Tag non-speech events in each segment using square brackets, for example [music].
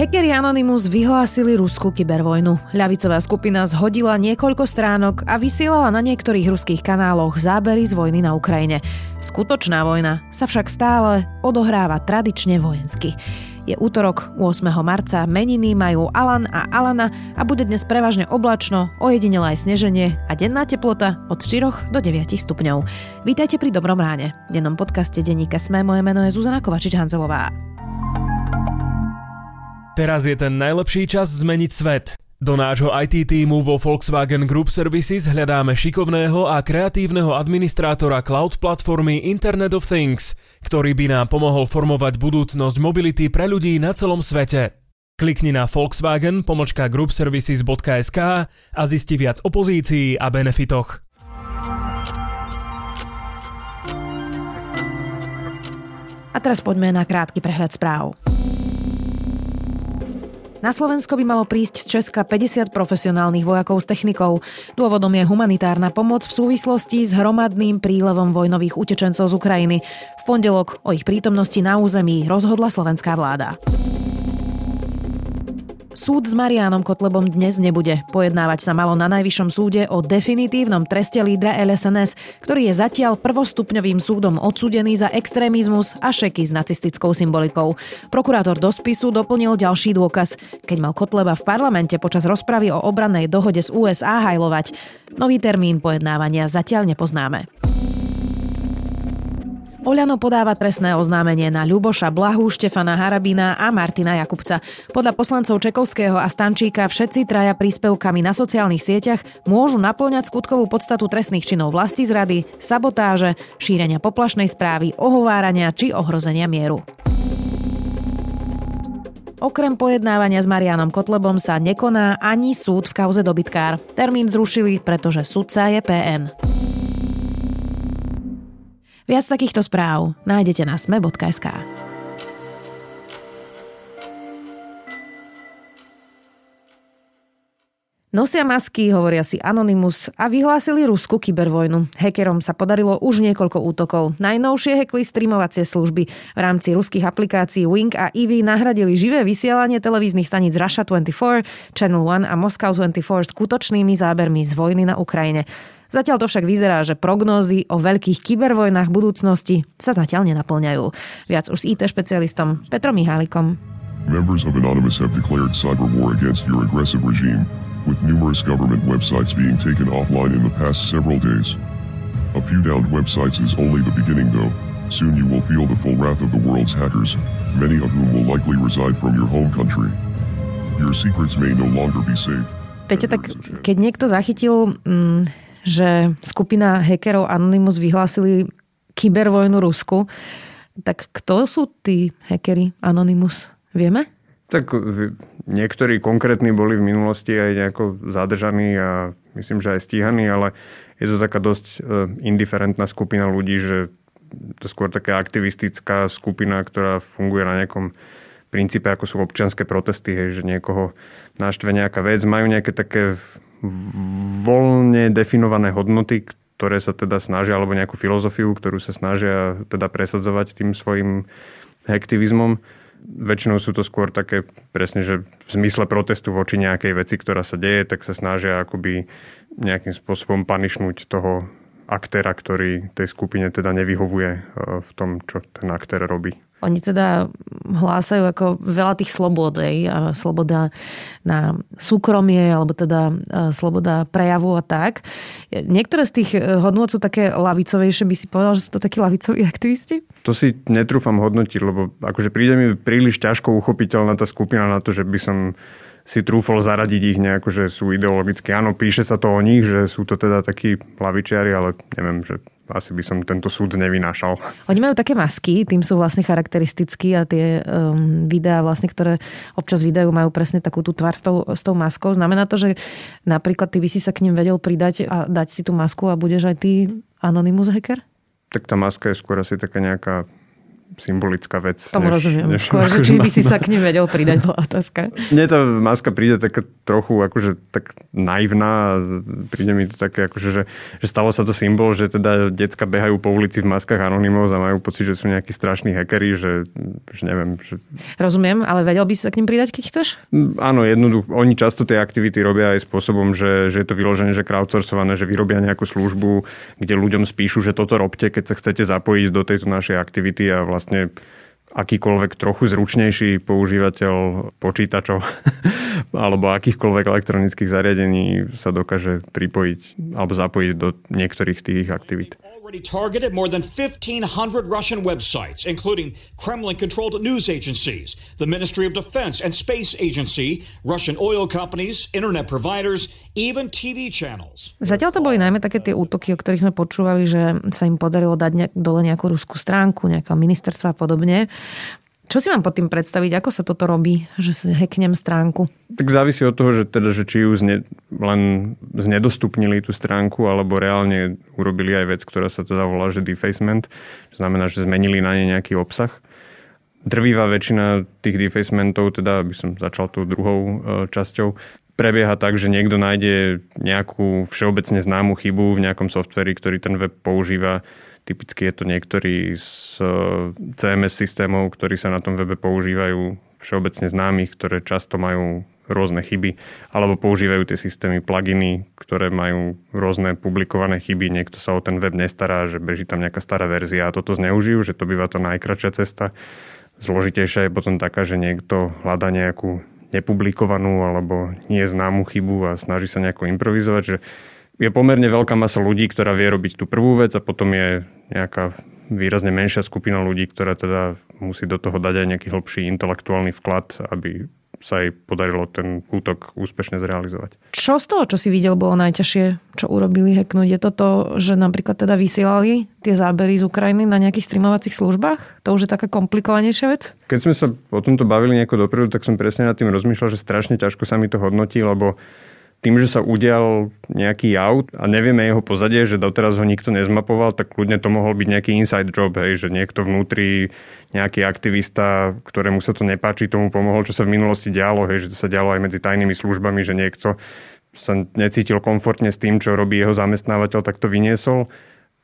Hackeri Anonymous vyhlásili ruskú kybervojnu. Ľavicová skupina zhodila niekoľko stránok a vysielala na niektorých ruských kanáloch zábery z vojny na Ukrajine. Skutočná vojna sa však stále odohráva tradične vojensky. Je útorok 8. marca, meniny majú Alan a Alana a bude dnes prevažne oblačno, ojedinele aj sneženie a denná teplota od 4 do 9 stupňov. Vítajte pri Dobrom ráne. V dennom podcaste denníka Sme moje meno je Zuzana Kovačič-Hanzelová. Teraz je ten najlepší čas zmeniť svet. Do nášho IT týmu vo Volkswagen Group Services hľadáme šikovného a kreatívneho administrátora cloud platformy Internet of Things, ktorý by nám pomohol formovať budúcnosť mobility pre ľudí na celom svete. Klikni na Volkswagen pomočka groupservices.sk a zisti viac o pozícii a benefitoch. A teraz poďme na krátky prehľad správ. Na Slovensko by malo prísť z Česka 50 profesionálnych vojakov s technikou. Dôvodom je humanitárna pomoc v súvislosti s hromadným prílevom vojnových utečencov z Ukrajiny. V pondelok o ich prítomnosti na území rozhodla slovenská vláda. Súd s Marianom Kotlebom dnes nebude. Pojednávať sa malo na Najvyššom súde o definitívnom treste lídra LSNS, ktorý je zatiaľ prvostupňovým súdom odsúdený za extrémizmus a šeky s nacistickou symbolikou. Prokurátor do spisu doplnil ďalší dôkaz, keď mal Kotleba v parlamente počas rozpravy o obrannej dohode z USA hajlovať. Nový termín pojednávania zatiaľ nepoznáme. Oľano podáva trestné oznámenie na Ľuboša Blahu, Štefana Harabina a Martina Jakubca. Podľa poslancov Čekovského a Stančíka všetci traja príspevkami na sociálnych sieťach môžu naplňať skutkovú podstatu trestných činov vlasti zrady, sabotáže, šírenia poplašnej správy, ohovárania či ohrozenia mieru. Okrem pojednávania s Marianom Kotlebom sa nekoná ani súd v kauze dobytkár. Termín zrušili, pretože sudca je PN. Viac takýchto správ nájdete na sme.sk. Nosia masky, hovoria si Anonymous a vyhlásili ruskú kybervojnu. Hackerom sa podarilo už niekoľko útokov. Najnovšie hekli streamovacie služby. V rámci ruských aplikácií Wing a Eevee nahradili živé vysielanie televíznych staníc Russia 24, Channel 1 a Moscow 24 skutočnými zábermi z vojny na Ukrajine. Zatiaľ to však vyzerá, že prognózy o veľkých kybervojnách budúcnosti sa zatiaľ nenaplňajú. Viac už s IT špecialistom Petrom Mihálikom. Members of Anonymous have declared cyber war against your aggressive regime, with numerous government websites being taken offline in the past several days. A few downed websites is only the beginning though. Soon you will feel the full wrath of the world's hackers, many of whom will likely reside from your home country. Your secrets may no longer be safe. Peťo, tak keď niekto zachytil mm, že skupina hackerov Anonymous vyhlásili kybervojnu Rusku. Tak kto sú tí hackery Anonymous? Vieme? Tak niektorí konkrétni boli v minulosti aj nejako zadržaní a myslím, že aj stíhaní, ale je to taká dosť e, indiferentná skupina ľudí, že to skôr taká aktivistická skupina, ktorá funguje na nejakom princípe, ako sú občianské protesty, hej, že niekoho naštve nejaká vec, majú nejaké také voľne definované hodnoty, ktoré sa teda snažia, alebo nejakú filozofiu, ktorú sa snažia teda presadzovať tým svojim aktivizmom. Väčšinou sú to skôr také presne, že v zmysle protestu voči nejakej veci, ktorá sa deje, tak sa snažia akoby nejakým spôsobom panišnúť toho aktéra, ktorý tej skupine teda nevyhovuje e, v tom, čo ten aktér robí. Oni teda hlásajú ako veľa tých slobod, ej, a sloboda na súkromie, alebo teda sloboda prejavu a tak. Niektoré z tých e, hodnôt sú také lavicovejšie, by si povedal, že sú to takí lavicoví aktivisti? To si netrúfam hodnotiť, lebo akože príde mi príliš ťažko uchopiteľná tá skupina na to, že by som si trúfol zaradiť ich nejako, že sú ideologicky. Áno, píše sa to o nich, že sú to teda takí lavičiari, ale neviem, že asi by som tento súd nevynášal. Oni majú také masky, tým sú vlastne charakteristickí a tie um, videá, vlastne, ktoré občas vydajú, majú presne takú tú tvár s tou, s tou maskou. Znamená to, že napríklad ty by si sa k ním vedel pridať a dať si tú masku a budeš aj ty anonymous hacker? Tak tá maska je skôr asi taká nejaká symbolická vec. Tomu než, rozumiem. Než Skôr, že či by si sa k nim vedel pridať, bola otázka. Mne tá maska príde taká trochu akože tak naivná. Príde mi to také, akože, že, že stalo sa to symbol, že teda decka behajú po ulici v maskách anonymov a majú pocit, že sú nejakí strašní hackeri, že, že neviem. Že... Rozumiem, ale vedel by si sa k nim pridať, keď chceš? Áno, jednoducho. Oni často tie aktivity robia aj spôsobom, že, že je to vyložené, že crowdsourcované, že vyrobia nejakú službu, kde ľuďom spíšu, že toto robte, keď sa chcete zapojiť do tejto našej aktivity a vlastne akýkoľvek trochu zručnejší používateľ počítačov [laughs] alebo akýchkoľvek elektronických zariadení sa dokáže pripojiť alebo zapojiť do niektorých z tých aktivít. Already targeted more than 1,500 Russian websites, including Kremlin controlled news agencies, the Ministry of Defense and Space Agency, Russian oil companies, internet providers, even TV channels. Zatiaľ to boli najmä také tie útoky, o ktorých sme počúvali, že sa im podarilo dať dole nejakú ruskú stránku, nejakého ministerstva a podobne. Čo si mám pod tým predstaviť? Ako sa toto robí, že si hacknem stránku? Tak závisí od toho, že, teda, že či ju zne, len znedostupnili tú stránku, alebo reálne urobili aj vec, ktorá sa teda volá, že defacement. To znamená, že zmenili na ne nejaký obsah. Drvivá väčšina tých defacementov, teda by som začal tou druhou e, časťou, prebieha tak, že niekto nájde nejakú všeobecne známu chybu v nejakom softveri, ktorý ten web používa Typicky je to niektorý z eh, CMS systémov, ktorí sa na tom webe používajú všeobecne známych, ktoré často majú rôzne chyby, alebo používajú tie systémy pluginy, ktoré majú rôzne publikované chyby. Niekto sa o ten web nestará, že beží tam nejaká stará verzia a toto zneužijú, že to býva to najkračšia cesta. Zložitejšia je potom taká, že niekto hľadá nejakú nepublikovanú alebo nie známu chybu a snaží sa nejako improvizovať, že je pomerne veľká masa ľudí, ktorá vie robiť tú prvú vec a potom je nejaká výrazne menšia skupina ľudí, ktorá teda musí do toho dať aj nejaký hlbší intelektuálny vklad, aby sa jej podarilo ten útok úspešne zrealizovať. Čo z toho, čo si videl, bolo najťažšie, čo urobili hacknúť? Je to to, že napríklad teda vysielali tie zábery z Ukrajiny na nejakých streamovacích službách? To už je taká komplikovanejšia vec? Keď sme sa o tomto bavili nejako dopredu, tak som presne nad tým rozmýšľal, že strašne ťažko sa mi to hodnotí, lebo tým, že sa udial nejaký jav a nevieme jeho pozadie, že doteraz ho nikto nezmapoval, tak kľudne to mohol byť nejaký inside job, hej, že niekto vnútri, nejaký aktivista, ktorému sa to nepáči, tomu pomohol, čo sa v minulosti dialo, hej, že to sa dialo aj medzi tajnými službami, že niekto sa necítil komfortne s tým, čo robí jeho zamestnávateľ, tak to vyniesol.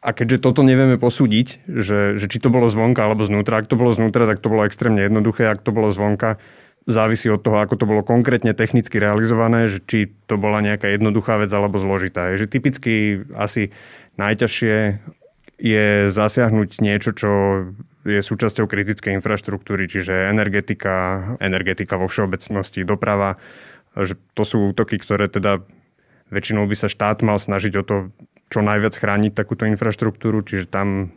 A keďže toto nevieme posúdiť, že, že či to bolo zvonka alebo znútra, ak to bolo znútra, tak to bolo extrémne jednoduché, ak to bolo zvonka, závisí od toho, ako to bolo konkrétne technicky realizované, že či to bola nejaká jednoduchá vec alebo zložitá. Je, že typicky asi najťažšie je zasiahnuť niečo, čo je súčasťou kritickej infraštruktúry, čiže energetika, energetika vo všeobecnosti, doprava, že to sú útoky, ktoré teda väčšinou by sa štát mal snažiť o to, čo najviac chrániť takúto infraštruktúru, čiže tam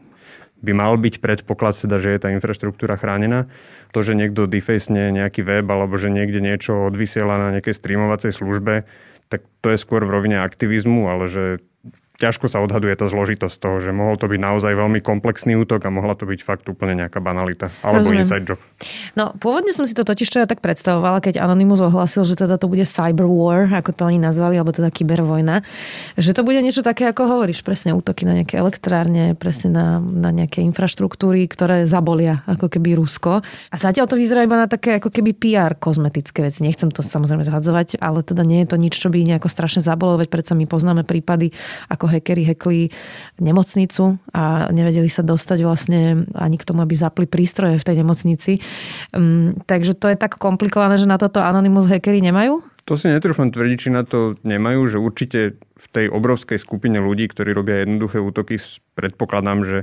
by mal byť predpoklad, teda, že je tá infraštruktúra chránená. To, že niekto defacene nejaký web alebo že niekde niečo odvysiela na nejakej streamovacej službe, tak to je skôr v rovine aktivizmu, ale že ťažko sa odhaduje tá zložitosť toho, že mohol to byť naozaj veľmi komplexný útok a mohla to byť fakt úplne nejaká banalita alebo Rozumiem. inside job. No, pôvodne som si to totiž ja tak predstavovala, keď Anonymous ohlásil, že teda to bude cyber war, ako to oni nazvali, alebo teda kybervojna, že to bude niečo také, ako hovoríš, presne útoky na nejaké elektrárne, presne na, na nejaké infraštruktúry, ktoré zabolia ako keby Rusko. A zatiaľ to vyzerá iba na také ako keby PR kozmetické veci. Nechcem to samozrejme zhadzovať, ale teda nie je to nič, čo by nejako strašne zabolo, veď predsa my poznáme prípady, ako hackeri hackli nemocnicu a nevedeli sa dostať vlastne ani k tomu, aby zapli prístroje v tej nemocnici. Um, takže to je tak komplikované, že na toto Anonymous hackeri nemajú? To si netrúfam tvrdiť, či na to nemajú, že určite v tej obrovskej skupine ľudí, ktorí robia jednoduché útoky, predpokladám, že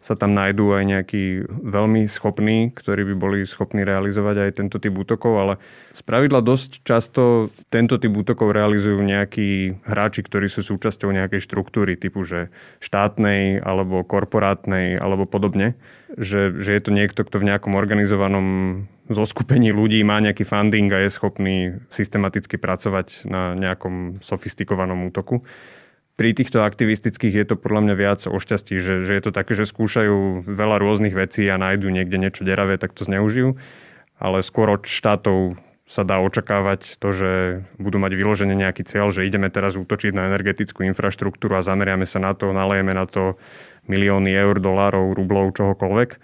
sa tam nájdú aj nejakí veľmi schopní, ktorí by boli schopní realizovať aj tento typ útokov, ale spravidla dosť často tento typ útokov realizujú nejakí hráči, ktorí sú súčasťou nejakej štruktúry typu, že štátnej alebo korporátnej alebo podobne. Že, že je to niekto, kto v nejakom organizovanom zoskupení ľudí má nejaký funding a je schopný systematicky pracovať na nejakom sofistikovanom útoku pri týchto aktivistických je to podľa mňa viac o šťastí, že, že je to také, že skúšajú veľa rôznych vecí a nájdu niekde niečo deravé, tak to zneužijú. Ale skôr od štátov sa dá očakávať to, že budú mať vyložené nejaký cieľ, že ideme teraz útočiť na energetickú infraštruktúru a zameriame sa na to, nalejeme na to milióny eur, dolárov, rublov, čohokoľvek.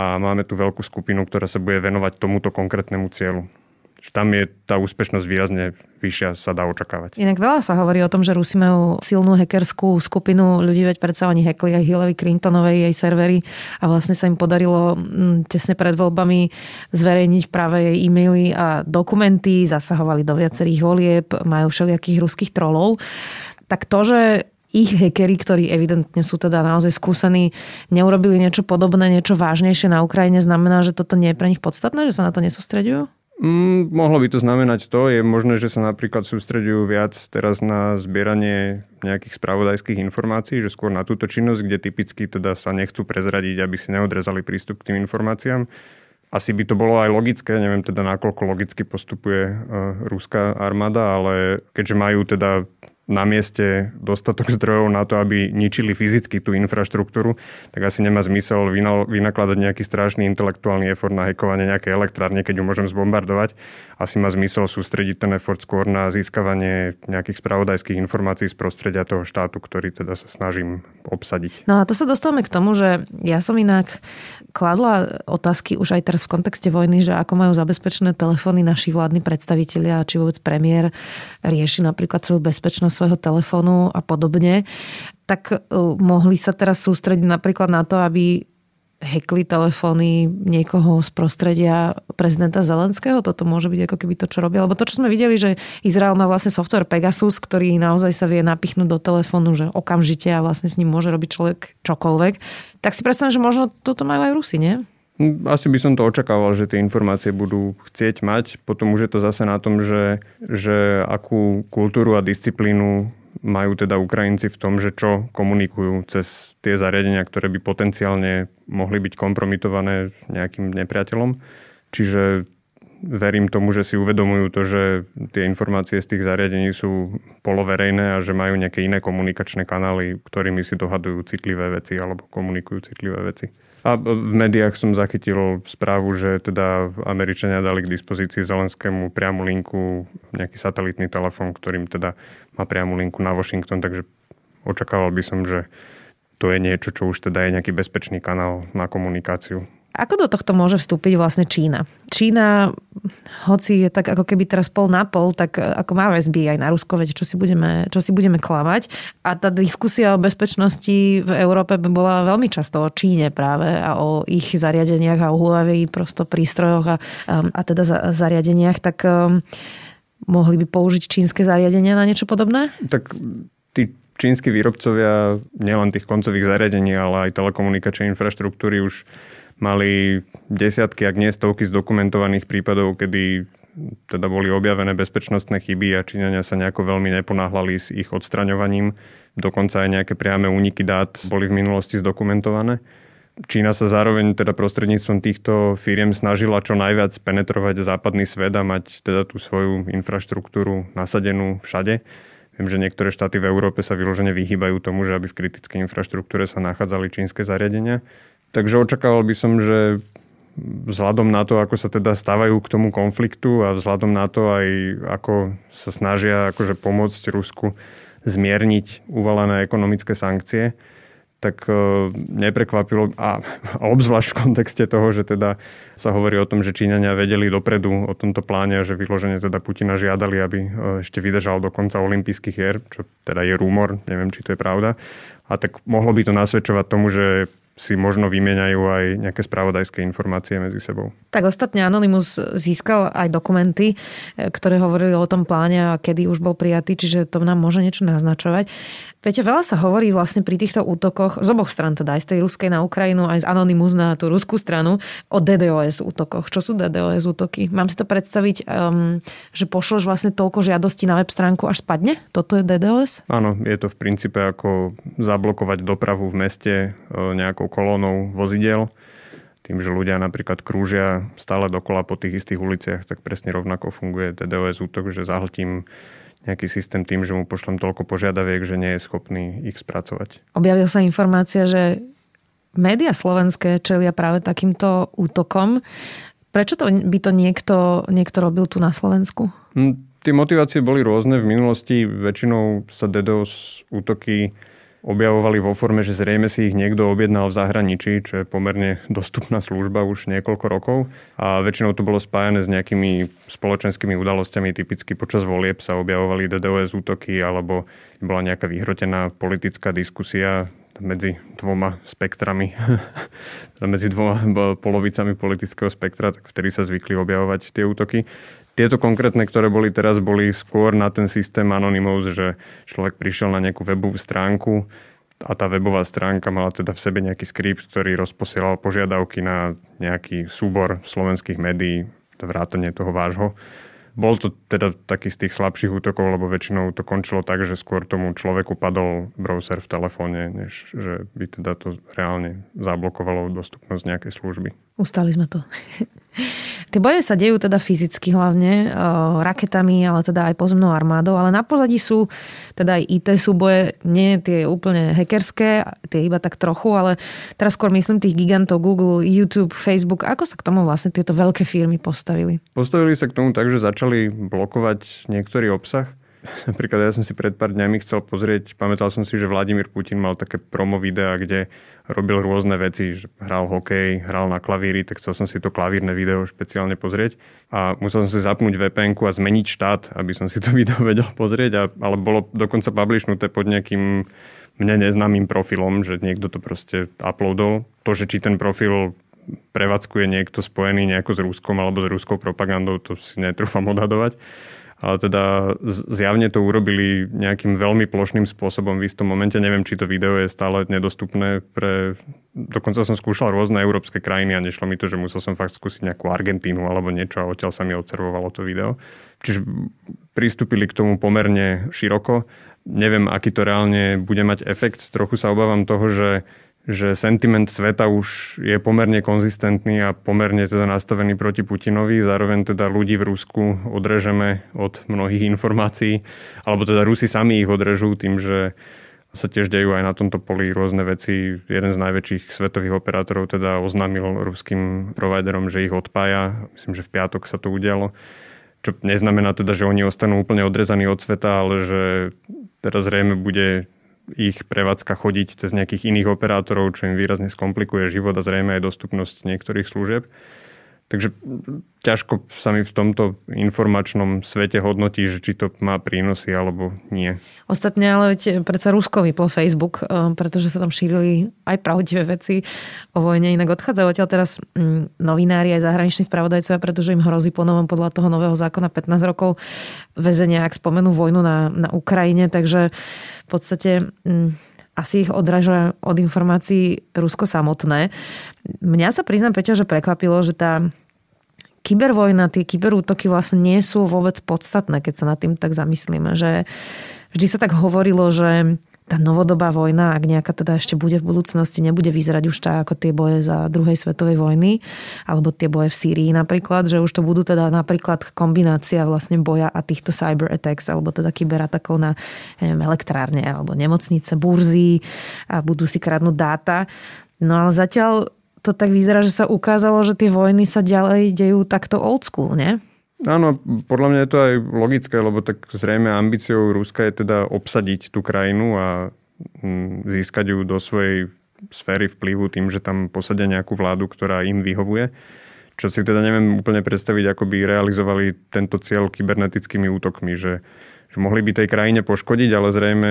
A máme tu veľkú skupinu, ktorá sa bude venovať tomuto konkrétnemu cieľu tam je tá úspešnosť výrazne vyššia, sa dá očakávať. Inak veľa sa hovorí o tom, že Rusi majú silnú hackerskú skupinu ľudí, veď predsa oni hackli aj Hillary Clintonovej jej servery a vlastne sa im podarilo mm, tesne pred voľbami zverejniť práve jej e-maily a dokumenty, zasahovali do viacerých volieb, majú všelijakých ruských trolov. Tak to, že ich hackeri, ktorí evidentne sú teda naozaj skúsení, neurobili niečo podobné, niečo vážnejšie na Ukrajine, znamená, že toto nie je pre nich podstatné, že sa na to nesústredujú? Mm, mohlo by to znamenať to. Je možné, že sa napríklad sústredujú viac teraz na zbieranie nejakých spravodajských informácií, že skôr na túto činnosť, kde typicky teda sa nechcú prezradiť, aby si neodrezali prístup k tým informáciám. Asi by to bolo aj logické, neviem teda nakoľko logicky postupuje uh, ruská armáda, ale keďže majú teda na mieste dostatok [laughs] zdrojov na to, aby ničili fyzicky tú infraštruktúru, tak asi nemá zmysel vynakladať nejaký strašný intelektuálny effort na hekovanie nejakej elektrárne, keď ju môžem zbombardovať. Asi má zmysel sústrediť ten effort skôr na získavanie nejakých spravodajských informácií z prostredia toho štátu, ktorý teda sa snažím obsadiť. No a to sa dostávame k tomu, že ja som inak kladla otázky už aj teraz v kontexte vojny, že ako majú zabezpečené telefóny naši vládni predstavitelia, či vôbec premiér rieši napríklad svoju bezpečnosť svojho telefónu a podobne, tak e, mohli sa teraz sústrediť napríklad na to, aby hekli telefóny niekoho z prostredia prezidenta Zelenského? Toto môže byť ako keby to, čo robia. Lebo to, čo sme videli, že Izrael má vlastne software Pegasus, ktorý naozaj sa vie napichnúť do telefónu, že okamžite a vlastne s ním môže robiť človek čokoľvek. Tak si predstavím, že možno toto majú aj Rusi, nie? Asi by som to očakával, že tie informácie budú chcieť mať. Potom už je to zase na tom, že, že akú kultúru a disciplínu majú teda Ukrajinci v tom, že čo komunikujú cez tie zariadenia, ktoré by potenciálne mohli byť kompromitované nejakým nepriateľom. Čiže verím tomu, že si uvedomujú to, že tie informácie z tých zariadení sú poloverejné a že majú nejaké iné komunikačné kanály, ktorými si dohadujú citlivé veci alebo komunikujú citlivé veci. A v médiách som zachytil správu, že teda Američania dali k dispozícii Zelenskému priamu linku, nejaký satelitný telefón, ktorým teda má priamu linku na Washington, takže očakával by som, že to je niečo, čo už teda je nejaký bezpečný kanál na komunikáciu. Ako do tohto môže vstúpiť vlastne Čína? Čína, hoci je tak ako keby teraz pol na pol, tak ako má väzby aj na Rusko, veď čo si budeme, čo si budeme klamať. A tá diskusia o bezpečnosti v Európe by bola veľmi často o Číne práve a o ich zariadeniach a o Huawei prosto prístrojoch a, a teda zariadeniach, tak um, mohli by použiť čínske zariadenia na niečo podobné? Tak tí čínsky výrobcovia nielen tých koncových zariadení, ale aj telekomunikačnej infraštruktúry už mali desiatky, ak nie stovky zdokumentovaných prípadov, kedy teda boli objavené bezpečnostné chyby a Číňania sa nejako veľmi neponáhľali s ich odstraňovaním. Dokonca aj nejaké priame úniky dát boli v minulosti zdokumentované. Čína sa zároveň teda prostredníctvom týchto firiem snažila čo najviac penetrovať západný svet a mať teda tú svoju infraštruktúru nasadenú všade. Viem, že niektoré štáty v Európe sa vyložene vyhýbajú tomu, že aby v kritickej infraštruktúre sa nachádzali čínske zariadenia. Takže očakával by som, že vzhľadom na to, ako sa teda stávajú k tomu konfliktu a vzhľadom na to aj ako sa snažia akože pomôcť Rusku zmierniť uvalené ekonomické sankcie, tak e, neprekvapilo, a, obzvlášť v kontexte toho, že teda sa hovorí o tom, že Číňania vedeli dopredu o tomto pláne a že vyložene teda Putina žiadali, aby e, ešte vydržal do konca olympijských hier, čo teda je rumor, neviem, či to je pravda. A tak mohlo by to nasvedčovať tomu, že si možno vymieňajú aj nejaké spravodajské informácie medzi sebou. Tak ostatne Anonymous získal aj dokumenty, e, ktoré hovorili o tom pláne a kedy už bol prijatý, čiže to nám môže niečo naznačovať. Viete, veľa sa hovorí vlastne pri týchto útokoch, z oboch stran teda, aj z tej ruskej na Ukrajinu, aj z Anonymous na tú ruskú stranu, o DDoS útokoch. Čo sú DDoS útoky? Mám si to predstaviť, um, že pošloš vlastne toľko žiadostí na web stránku, až spadne? Toto je DDoS? Áno, je to v princípe ako zablokovať dopravu v meste e, nejakou kolónou vozidel tým, že ľudia napríklad krúžia stále dokola po tých istých uliciach, tak presne rovnako funguje DDoS útok, že zahltím nejaký systém tým, že mu pošlem toľko požiadaviek, že nie je schopný ich spracovať. Objavila sa informácia, že média slovenské čelia práve takýmto útokom. Prečo to by to niekto, niekto robil tu na Slovensku? Hm, tie motivácie boli rôzne. V minulosti väčšinou sa DDoS útoky objavovali vo forme, že zrejme si ich niekto objednal v zahraničí, čo je pomerne dostupná služba už niekoľko rokov. A väčšinou to bolo spájane s nejakými spoločenskými udalosťami, typicky počas volieb sa objavovali DDoS útoky alebo bola nejaká vyhrotená politická diskusia medzi dvoma spektrami, [laughs] teda medzi dvoma polovicami politického spektra, tak vtedy sa zvykli objavovať tie útoky. Tieto konkrétne, ktoré boli teraz, boli skôr na ten systém Anonymous, že človek prišiel na nejakú webovú stránku a tá webová stránka mala teda v sebe nejaký skript, ktorý rozposielal požiadavky na nejaký súbor slovenských médií, vrátanie toho vášho. Bol to teda taký z tých slabších útokov, lebo väčšinou to končilo tak, že skôr tomu človeku padol browser v telefóne, než že by teda to reálne zablokovalo dostupnosť nejakej služby. Ustali sme to. Tie boje sa dejú teda fyzicky hlavne, raketami, ale teda aj pozemnou armádou, ale na pozadí sú teda aj IT súboje, nie tie úplne hackerské, tie iba tak trochu, ale teraz skôr myslím tých gigantov Google, YouTube, Facebook. Ako sa k tomu vlastne tieto veľké firmy postavili? Postavili sa k tomu tak, že začali blokovať niektorý obsah, [laughs] Napríklad ja som si pred pár dňami chcel pozrieť, pamätal som si, že Vladimír Putin mal také promo videa, kde robil rôzne veci, že hral hokej, hral na klavíri, tak chcel som si to klavírne video špeciálne pozrieť. A musel som si zapnúť vpn a zmeniť štát, aby som si to [laughs] video vedel pozrieť, a, ale bolo dokonca publishnuté pod nejakým mne neznámym profilom, že niekto to proste uploadol. To, že či ten profil prevádzkuje niekto spojený nejako s Ruskom alebo s ruskou propagandou, to si netrúfam odhadovať ale teda zjavne to urobili nejakým veľmi plošným spôsobom v istom momente. Neviem, či to video je stále nedostupné pre... Dokonca som skúšal rôzne európske krajiny a nešlo mi to, že musel som fakt skúsiť nejakú Argentínu alebo niečo a odtiaľ sa mi observovalo to video. Čiže pristúpili k tomu pomerne široko. Neviem, aký to reálne bude mať efekt. Trochu sa obávam toho, že že sentiment sveta už je pomerne konzistentný a pomerne teda nastavený proti Putinovi. Zároveň teda ľudí v Rusku odrežeme od mnohých informácií, alebo teda Rusi sami ich odrežú tým, že sa tiež dejú aj na tomto poli rôzne veci. Jeden z najväčších svetových operátorov teda oznámil ruským providerom, že ich odpája. Myslím, že v piatok sa to udialo. Čo neznamená teda, že oni ostanú úplne odrezaní od sveta, ale že teraz zrejme bude ich prevádzka chodiť cez nejakých iných operátorov, čo im výrazne skomplikuje život a zrejme aj dostupnosť niektorých služieb. Takže ťažko sa mi v tomto informačnom svete hodnotí, že či to má prínosy alebo nie. Ostatne ale veď predsa Rusko vyplo Facebook, eh, pretože sa tam šírili aj pravdivé veci o vojne. Inak odchádzajú odtiaľ teraz mm, novinári aj zahraniční spravodajcovia, pretože im hrozí ponovom podľa toho nového zákona 15 rokov väzenia, ak spomenú vojnu na, na Ukrajine. Takže v podstate mm, asi ich odražuje od informácií Rusko samotné. Mňa sa priznám, Peťo, že prekvapilo, že tá kybervojna, tie kyberútoky vlastne nie sú vôbec podstatné, keď sa nad tým tak zamyslíme. Že vždy sa tak hovorilo, že tá novodobá vojna, ak nejaká teda ešte bude v budúcnosti, nebude vyzerať už tak ako tie boje za druhej svetovej vojny, alebo tie boje v Sýrii napríklad, že už to budú teda napríklad kombinácia vlastne boja a týchto cyber attacks, alebo teda kyberatakov na neviem, elektrárne, alebo nemocnice, burzy a budú si kradnúť dáta. No ale zatiaľ to tak vyzerá, že sa ukázalo, že tie vojny sa ďalej dejú takto old school, nie? Áno, podľa mňa je to aj logické, lebo tak zrejme ambíciou Ruska je teda obsadiť tú krajinu a mm, získať ju do svojej sféry vplyvu tým, že tam posadia nejakú vládu, ktorá im vyhovuje. Čo si teda neviem úplne predstaviť, ako by realizovali tento cieľ kybernetickými útokmi, že, že mohli by tej krajine poškodiť, ale zrejme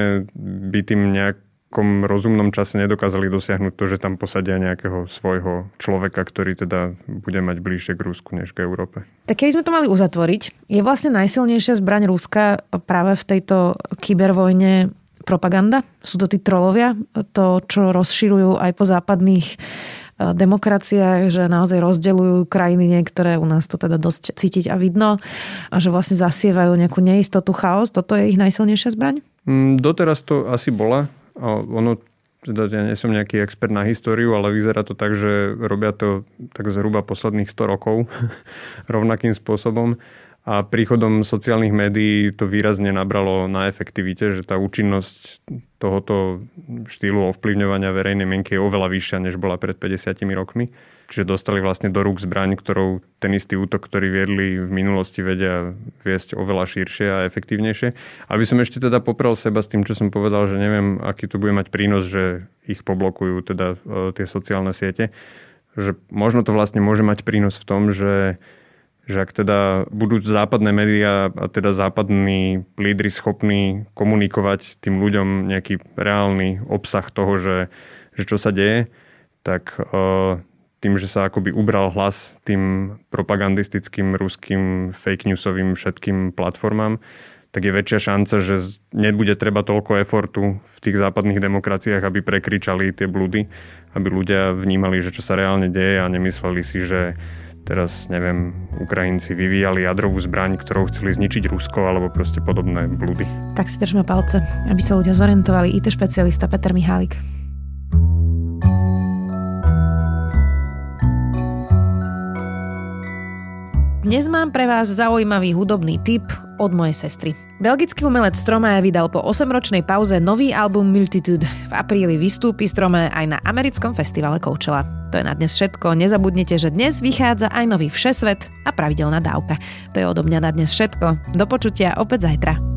by tým nejak nejakom rozumnom čase nedokázali dosiahnuť to, že tam posadia nejakého svojho človeka, ktorý teda bude mať bližšie k Rusku než k Európe. Tak keď sme to mali uzatvoriť, je vlastne najsilnejšia zbraň Ruska práve v tejto kybervojne propaganda? Sú to tí trolovia? To, čo rozširujú aj po západných e, demokraciách, že naozaj rozdeľujú krajiny niektoré, u nás to teda dosť cítiť a vidno, a že vlastne zasievajú nejakú neistotu, chaos. Toto je ich najsilnejšia zbraň? Mm, doteraz to asi bola. Ono, teda ja nie som nejaký expert na históriu, ale vyzerá to tak, že robia to tak zhruba posledných 100 rokov [laughs] rovnakým spôsobom. A príchodom sociálnych médií to výrazne nabralo na efektivite, že tá účinnosť tohoto štýlu ovplyvňovania verejnej mienky je oveľa vyššia, než bola pred 50 rokmi. Čiže dostali vlastne do rúk zbraň, ktorou ten istý útok, ktorý viedli v minulosti, vedia viesť oveľa širšie a efektívnejšie. Aby som ešte teda poprel seba s tým, čo som povedal, že neviem, aký to bude mať prínos, že ich poblokujú teda e, tie sociálne siete. Že možno to vlastne môže mať prínos v tom, že že ak teda budú západné médiá a teda západní lídry schopní komunikovať tým ľuďom nejaký reálny obsah toho, že, že čo sa deje, tak uh, tým, že sa akoby ubral hlas tým propagandistickým, ruským, fake newsovým všetkým platformám, tak je väčšia šanca, že nebude treba toľko efortu v tých západných demokraciách, aby prekričali tie blúdy, aby ľudia vnímali, že čo sa reálne deje a nemysleli si, že teraz, neviem, Ukrajinci vyvíjali jadrovú zbraň, ktorou chceli zničiť Rusko alebo proste podobné blúdy. Tak si držme palce, aby sa ľudia zorientovali. IT špecialista Peter Mihálik. Dnes mám pre vás zaujímavý hudobný tip od mojej sestry. Belgický umelec Stromae vydal po 8-ročnej pauze nový album Multitude. V apríli vystúpi Stromae aj na americkom festivale Coachella. To je na dnes všetko. Nezabudnite, že dnes vychádza aj nový Všesvet a pravidelná dávka. To je odo mňa na dnes všetko. Do počutia opäť zajtra.